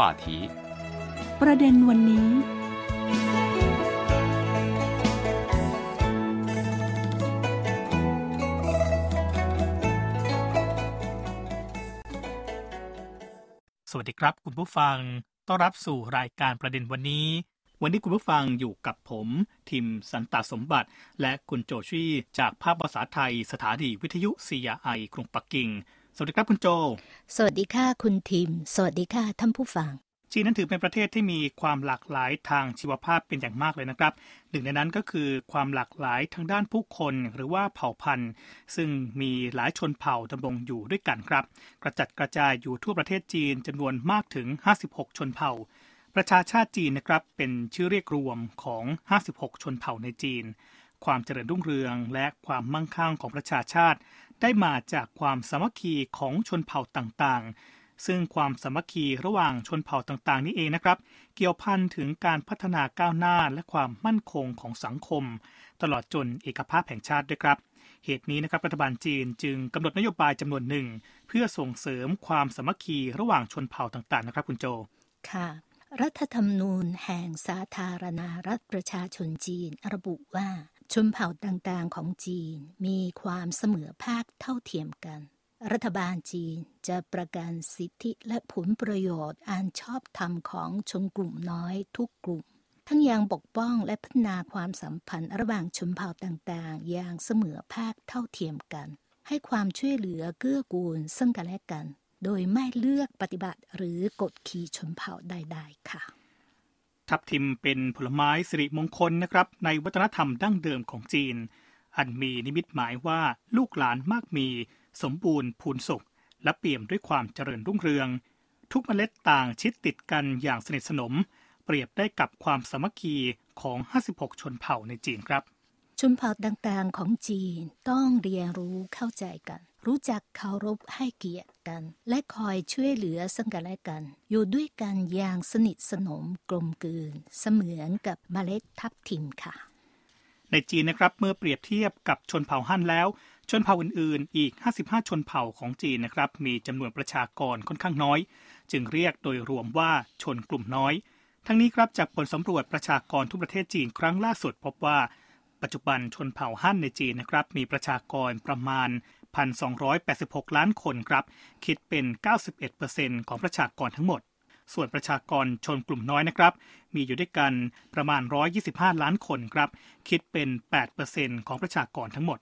话题。ประเด็นวันนี้ สวัสดีครับ คุณผู้ฟัง ต้อนรับสู่รายการประเด็นวันนี้ วันนี้คุณผู้ฟังอยู่กับผมทิมสันตสมบัติ และคุณโจชี่จากภาคภาษาไทยสถานีวิทยุ CRI กรุงปักกิ่งส วัสดีครับคุณโจ สวัสดีค่ะคุณทิมสวัสดีค่ะท่านผู้ฟัง จีนนั้นถือเป็นประเทศที่มีความหลากหลายทางชีวภาพเป็นอย่างมากเลยนะครับ หนึ่งในนั้นก็คือความหลากหลายทางด้านผู้คนหรือว่าเผ่าพันธุ์ ซึ่งมีหลายชนเผ่าดำรงอยู่ด้วยกันครับ กระจัดกระจายอยู่ทั่วประเทศจีนจำนวนมากถึง 56 ชนเผ่า ประชาชาติจีนนะครับเป็นชื่อเรียกรวมของ 56 ชนเผ่าในจีนความเจริญรุ่งเรืองและความมั่งคั่งของประชาชาติ ได้มาจากความสามัคคีของชนเผ่าต่างๆ ซึ่งความสามัคคีระหว่างชนเผ่าต่างๆ นี้เองนะครับ เกี่ยวพันถึงการพัฒนาก้าวหน้าและความมั่นคงของสังคม ตลอดจนเอกภาพแห่งชาติด้วยครับ เหตุนี้นะครับรัฐบาลจีนจึงกำหนดนโยบายจำนวนหนึ่ง เพื่อส่งเสริมความสามัคคีระหว่างชนเผ่าต่างๆ นะครับคุณโจ ค่ะรัฐธรรมนูญแห่งสาธารณรัฐประชาชนจีนระบุว่า ชนเผ่าต่างๆของจีนมีความเสมอภาคเท่าเทียมกัน รัฐบาลจีนจะประกันสิทธิและผลประโยชน์อันชอบธรรมของชนกลุ่มน้อยทุกกลุ่ม ทั้งยังปกป้องและพัฒนาความสัมพันธ์ระหว่างชนเผ่าต่างๆ อย่างเสมอภาคเท่าเทียมกัน ให้ความช่วยเหลือเกื้อกูลซึ่งกันและกัน โดยไม่เลือกปฏิบัติหรือกดขี่ชนเผ่าใด ๆ ค่ะ ทับทิมเป็นผลไม้สิริมงคลนะครับ ในวัฒนธรรมดั้งเดิมของจีน อันมีนิมิตหมายว่าลูกหลานมากมี สมบูรณ์พูนสุข และเปี่ยมด้วยความเจริญรุ่งเรือง ทุกเมล็ดต่างชิดติดกันอย่างสนิทสนม เปรียบได้กับความสามัคคีของ 56 ชนเผ่าในจีนครับ ชนเผ่าต่างๆของจีนต้องเรียนรู้เข้าใจกัน รู้จักเคารพให้เกียรติกัน และคอยช่วยเหลือซึ่งกันและกัน อยู่ด้วยกันอย่างสนิทสนมกลมกลืน เสมือนกับเมล็ดทับทิมค่ะ ในจีนนะครับเมื่อเปรียบเทียบกับชนเผ่าฮั่นแล้ว ชนเผ่าอื่นๆ อีก 55 ชนเผ่าของจีนนะครับมีจำนวนประชากรค่อนข้างน้อย จึงเรียกโดยรวมว่าชนกลุ่มน้อย ทั้งนี้ครับจากผลสำรวจประชากรทุกประเทศจีนครั้งล่าสุดพบว่าปัจจุบันชนเผ่าฮั่นในจีนนะครับมีประชากรประมาณ 1,286 ล้านคนครับ คิดเป็น 91%ของประชากรทั้งหมด ส่วนประชากรชนกลุ่มน้อยนะครับ มีอยู่ด้วยกันประมาณ 125 ล้านคนครับ คิดเป็น 8%ของประชากรทั้งหมด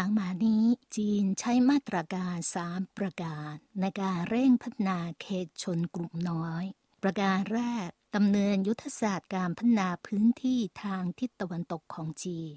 หลังมานี้จีนใช้มาตรการสามประการ ในการเร่งพัฒนาเขตชนกลุ่มน้อย ประการแรกดำเนินยุทธศาสตร์การพัฒนาพื้นที่ทางทิศตะวันตกของจีน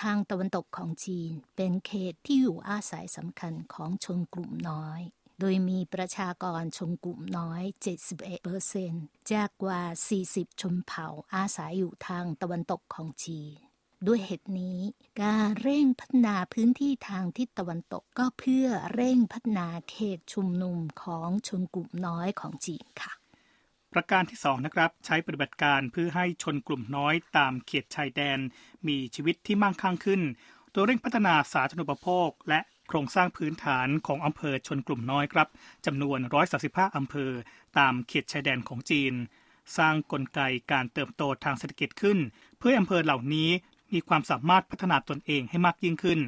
ทางตะวันตกของจีนเป็นเขตที่อยู่อาศัยสำคัญของชนกลุ่มน้อย โดยมีประชากรชนกลุ่มน้อย 71เปอร์เซนจากกว่า 40 ชนเผ่าอาศัยอยู่ทางตะวันตกของจีน ด้วยเหตุนี้ การเร่งพัฒนาพื้นที่ทางทิศตะวันตกก็เพื่อเร่งพัฒนาเขตชุมนุมของชนกลุ่มน้อยของจีนค่ะ ประการที่2นะครับใช้ปฏิบัติการเพื่อให้ชนกลุ่มน้อยตามเขตชายแดน มีชีวิตที่มั่งคั่งขึ้น โดยเร่งพัฒนาสาธารณูปโภค และโครงสร้างพื้นฐานของอำเภอชนกลุ่มน้อยครับจำนวน 135อำเภอ ตามเขตชายแดนของจีนสร้างกลไกการเติบโตทางเศรษฐกิจขึ้น เพื่ออำเภอเหล่านี้ มีความสามารถพัฒนาตนเองให้มากยิ่งขึ้น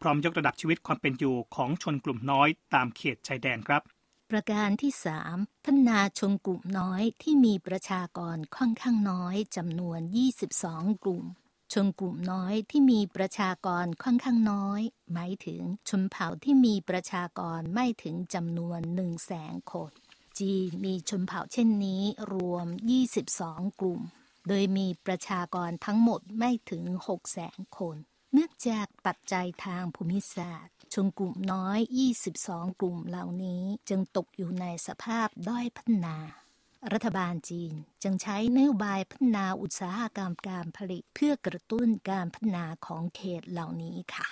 พร้อมยกระดับชีวิตความเป็นอยู่ของชนกลุ่มน้อยตามเขตชายแดนครับ ประการที่3พัฒนาชนกลุ่มน้อยที่มีประชากรค่อนข้างน้อยจำนวน 22 กลุ่มชนกลุ่มน้อยที่มีประชากรค่อนข้างน้อย หมายถึงชนเผ่าที่มีประชากรไม่ถึงจำนวน1 0 0 0 0แสนคน จีนมีชนเผ่าเช่นนี้รวม 22 กลุ่ม โดยมีประชากรทั้งหมดไม่ถึง 6 0 0แสนคน เนื่องจากปัจจัยทางภูมิศาสตร์ ชนกลุ่มน้อย 22 กลุ่มเหล่านี้จึงตกอยู่ในสภาพด้อยพัฒนา รัฐบาลจีนจึงใช้นโยบายพัฒนาอุตสาหกรรมการผลิต เพื่อกระตุ้นการพัฒนาของเขตเหล่านี้ค่ะ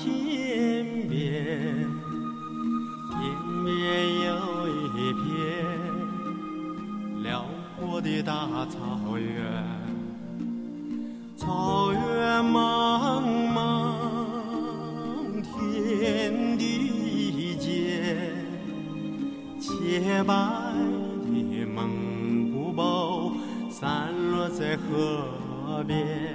天边，天边有一片辽阔的大草原，草原茫茫，天地间，洁白的蒙古包散落在河边。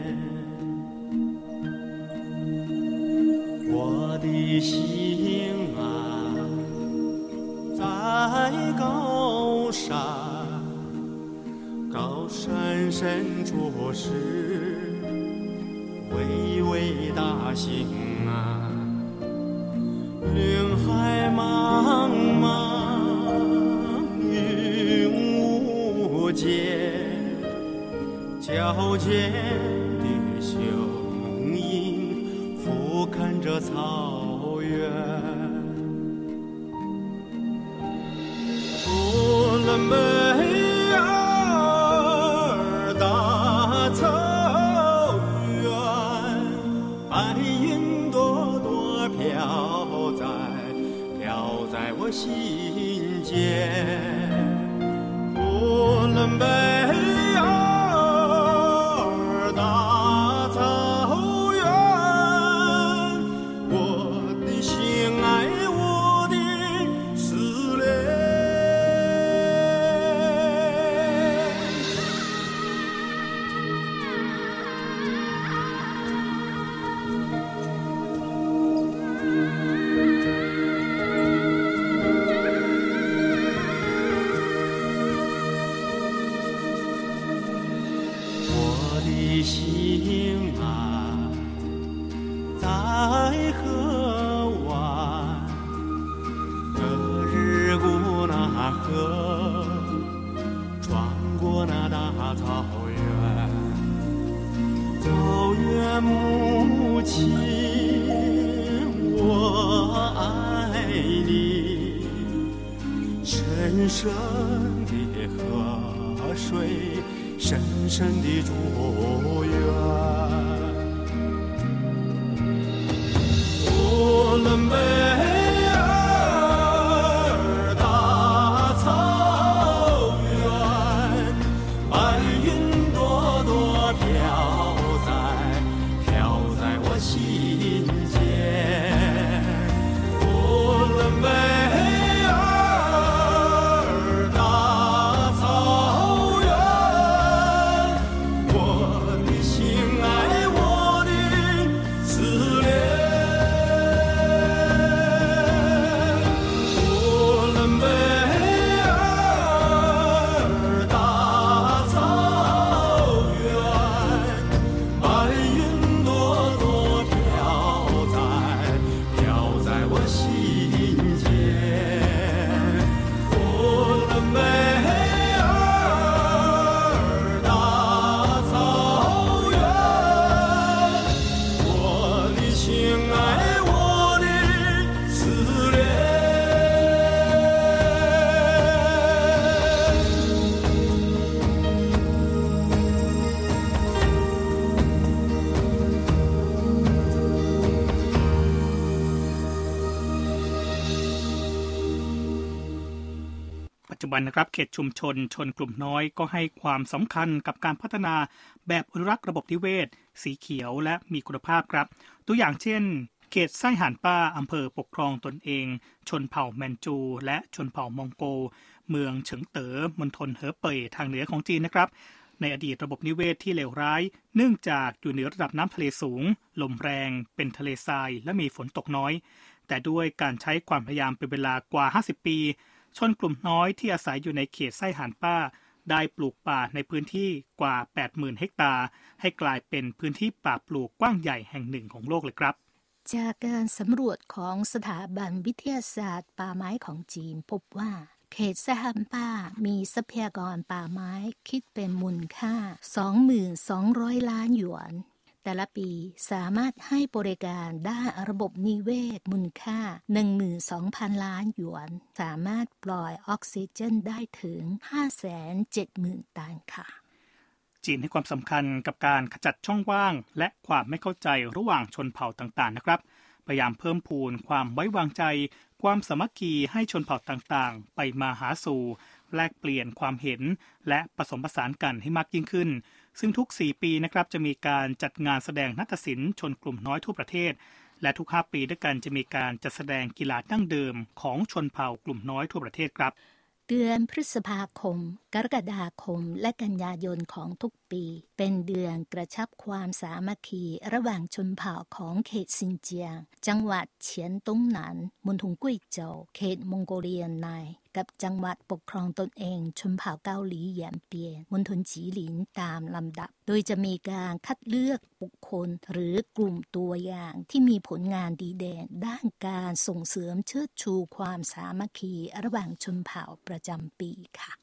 若是巍巍大兴啊。深深的河水，深深的祝愿。我们 บันนะครับเขตชุมชนชนกลุ่มน้อยก็ให้ความสำคัญกับการพัฒนาแบบอนุรักษ์ระบบนิเวศ สีเขียวและมีคุณภาพครับ ตัวอย่างเช่น เขตไส้หานป้าอำเภอปกครองตนเอง ชนเผ่าแมนจู และชนเผ่ามองโก เมืองเฉิงเต๋อมณฑลเหอเป่ยทางเหนือของจีนนะครับในอดีตระบบนิเวศที่เลวร้าย เนื่องจากอยู่เหนือระดับน้ำทะเลสูง ลมแรง เป็นทะเลทราย และมีฝนตกน้อย แต่ด้วยการใช้ความพยายามเป็นเวลากว่า 50 ปี ชนกลุ่มน้อยที่อาศัยอยู่ในเขตไส้หานป้า ได้ปลูกป่าในพื้นที่กว่า 80,000 เฮกตาร์ให้กลายเป็นพื้นที่ป่าปลูกกว้างใหญ่แห่งหนึ่งของโลกเลยครับ จากการสำรวจของสถาบันวิทยาศาสตร์ ป่าไม้ของจีนพบว่าเขตไซฮัมป้ามีทรัพยากรป่าไม้คิดเป็นมูลค่า 22,000 ล้านหยวน แต่ละปีสามารถให้บริการด้านระบบนิเวศมูลค่า 12,000 ล้านหยวน สามารถปล่อยออกซิเจนได้ถึง 570,000 ตันค่ะ จีนให้ความสำคัญกับการขจัดช่องว่าง และความไม่เข้าใจระหว่างชนเผ่าต่างๆนะครับ พยายามเพิ่มพูนความไว้วางใจ ความสามัคคีให้ชนเผ่าต่างๆ ไปมาหาสู่ แลกเปลี่ยนความเห็น และผสมผสานกันให้มากยิ่งขึ้น ซึ่งทุก 4 ปีนะครับจะมีการจัดงานแสดงนาฏศิลป์ชนกลุ่มน้อยทั่วประเทศ และทุก 5 ปีด้วยกันจะมีการจัดแสดงกีฬาดั้งเดิมของชนเผ่ากลุ่มน้อยทั่วประเทศครับ เดือนพฤษภาคม กรกฎาคม และกันยายนของทุกปี เป็นเดือนกระชับความสามัคคีระหว่างชนเผ่าของเขตซินเจียง จังหวัดเฉียนตุงหนานมณฑลกุ้ยโจวเขตมองโกเลียใน กับจังหวัดปกครองตนเอง ชนเผ่าเกาหลีแยมเปียนมณฑลจีหลินตามลำดับ โดยจะมีการคัดเลือกบุคคลหรือกลุ่มตัวอย่างที่มีผลงานดีเด่นด้านการส่งเสริมเชิดชูความสามัคคีระหว่างชนเผ่าประจำปีค่ะ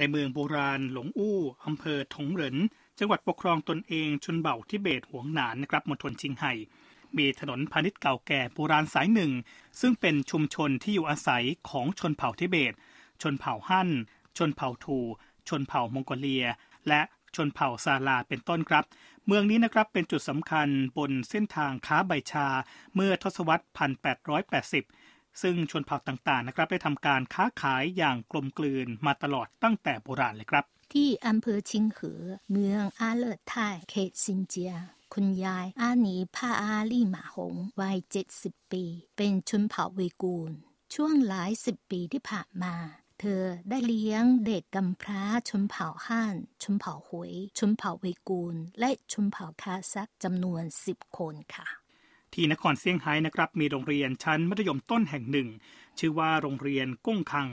ในเมืองโบราณหลงอู้อำเภอถงเหริน จังหวัดปกครองตนเองชนเผ่าทิเบตหวงหนานนะครับมณฑลชิงไห่มีถนนพาณิชย์เก่าแก่โบราณสายหนึ่ง ซึ่งเป็นชุมชนที่อยู่อาศัยของชนเผ่าทิเบต ชนเผ่าฮั่น ชนเผ่าทู ชนเผ่ามองโกเลีย และชนเผ่าซาลาเป็นต้นครับ เมืองนี้นะครับเป็นจุดสำคัญบนเส้นทางค้าใบชาเมื่อทศวรรษ 1880 ซึ่งชนเผ่าต่างๆนะครับได้ทำการค้าขายอย่างกลมกลืนมาตลอดตั้งแต่โบราณเลยครับ ที่อำเภอชิงเหอเมืองอาเลอร์ไทเขตซินเจียคุณยายอาหนีพาอาลี่หมาหงวัย70ปี เป็นชนเผ่าอุยกูร์ ช่วงหลายสิบปีที่ผ่านมา เธอได้เลี้ยงเด็กกำพร้าชนเผ่าฮั่นชนเผ่าหุย ชนเผ่าอุยกูร์ และชนเผ่าคาซักจำนวน10คนค่ะ ที่นครเซี่ยงไฮ้นะครับมีโรงเรียนชั้นมัธยมต้นแห่งหนึ่ง ชื่อว่าโรงเรียนก้งคัง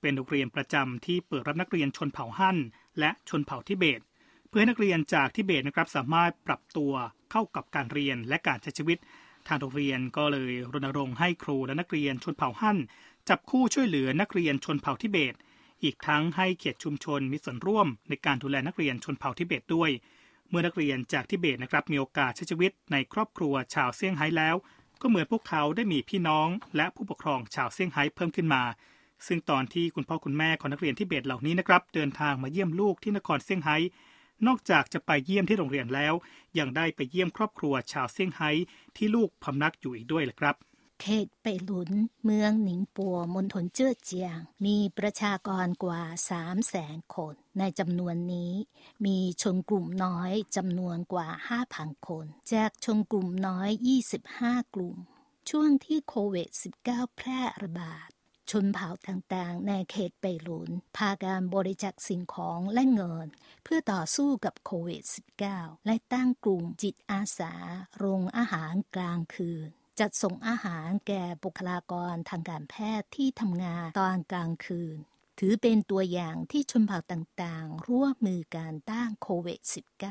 เป็นโรงเรียนประจำที่เปิดรับนักเรียนชนเผ่าฮั่น และชนเผ่าทิเบต เพื่อให้นักเรียนจากทิเบตนะครับสามารถปรับตัวเข้ากับการเรียนและการใช้ชีวิต ทางโรงเรียนก็เลยรณรงค์ให้ครูและนักเรียนชนเผ่าฮั่น จับคู่ช่วยเหลือนักเรียนชนเผ่าทิเบต อีกทั้งให้เขตชุมชนมีส่วนร่วมในการดูแลนักเรียนชนเผ่าทิเบตด้วย เมื่อนักเรียนจากทิเบตนะครับมีโอกาสใช้ชีวิตในครอบครัวชาวเซี่ยงไฮ้แล้ว ก็เหมือนพวกเขาได้มีพี่น้อง และผู้ปกครองชาวเซี่ยงไฮ้เพิ่มขึ้นมา ซึ่งตอนที่คุณพ่อคุณแม่ของนักเรียนทิเบตเหล่านี้นะครับเดินทางมาเยี่ยมลูกที่นครเซี่ยงไฮ้นอกจากจะไปเยี่ยมที่โรงเรียนแล้ว ยังได้ไปเยี่ยมครอบครัวชาวเซี่ยงไฮ้ที่ลูกพำนักอยู่อีกด้วยละครับ เขตเปหลุน เมืองหนิงปัวมณฑลเจ้อเจียง มีประชากรกว่า3แสนคน ในจำนวนนี้ มีชนกลุ่มน้อยจำนวนกว่า5,000คน จากชนกลุ่มน้อย 25 กลุ่ม ช่วงที่โควิด -19 แพร่ระบาดชนเผ่าต่างๆ ในเขตเปหลุนพาการบริจาคสิ่งของและเงิน เพื่อต่อสู้กับโควิด -19 และตั้งกลุ่มจิตอาสา โรงอาหารกลางคืน จัดส่งอาหารแก่บุคลากรทางการแพทย์ที่ทำงานตอนกลางคืน ถือเป็นตัวอย่างที่ชนเผ่าต่างๆ ร่วมมือการต้านโควิด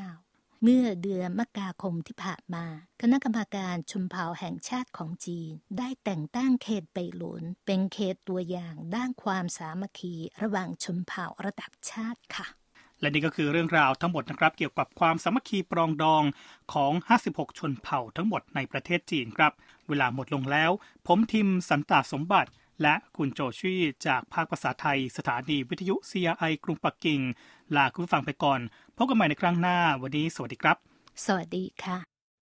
-19 เมื่อเดือนมกราคมที่ผ่านมา คณะกรรมการชนเผ่าแห่งชาติของจีน ได้แต่งตั้งเขตเปหลุน เป็นเขตตัวอย่างด้านความสามัคคีระหว่างชนเผ่าระดับชาติค่ะและนี่ก็คือเรื่องราวทั้งหมดนะครับเกี่ยวกับความสามัคคีปรองดองของ 56 ชนเผ่าทั้งหมดในประเทศจีนครับ เวลาหมดลงแล้ว ผมทิมสันตาสมบัติ และคุณโจชี่จากภาคภาษาไทย สถานีวิทยุ CRI กรุงปักกิ่ง ลาคุณฟังไปก่อนพบกันใหม่ในครั้งหน้าวันนี้สวัสดีครับ สวัสดีค่ะ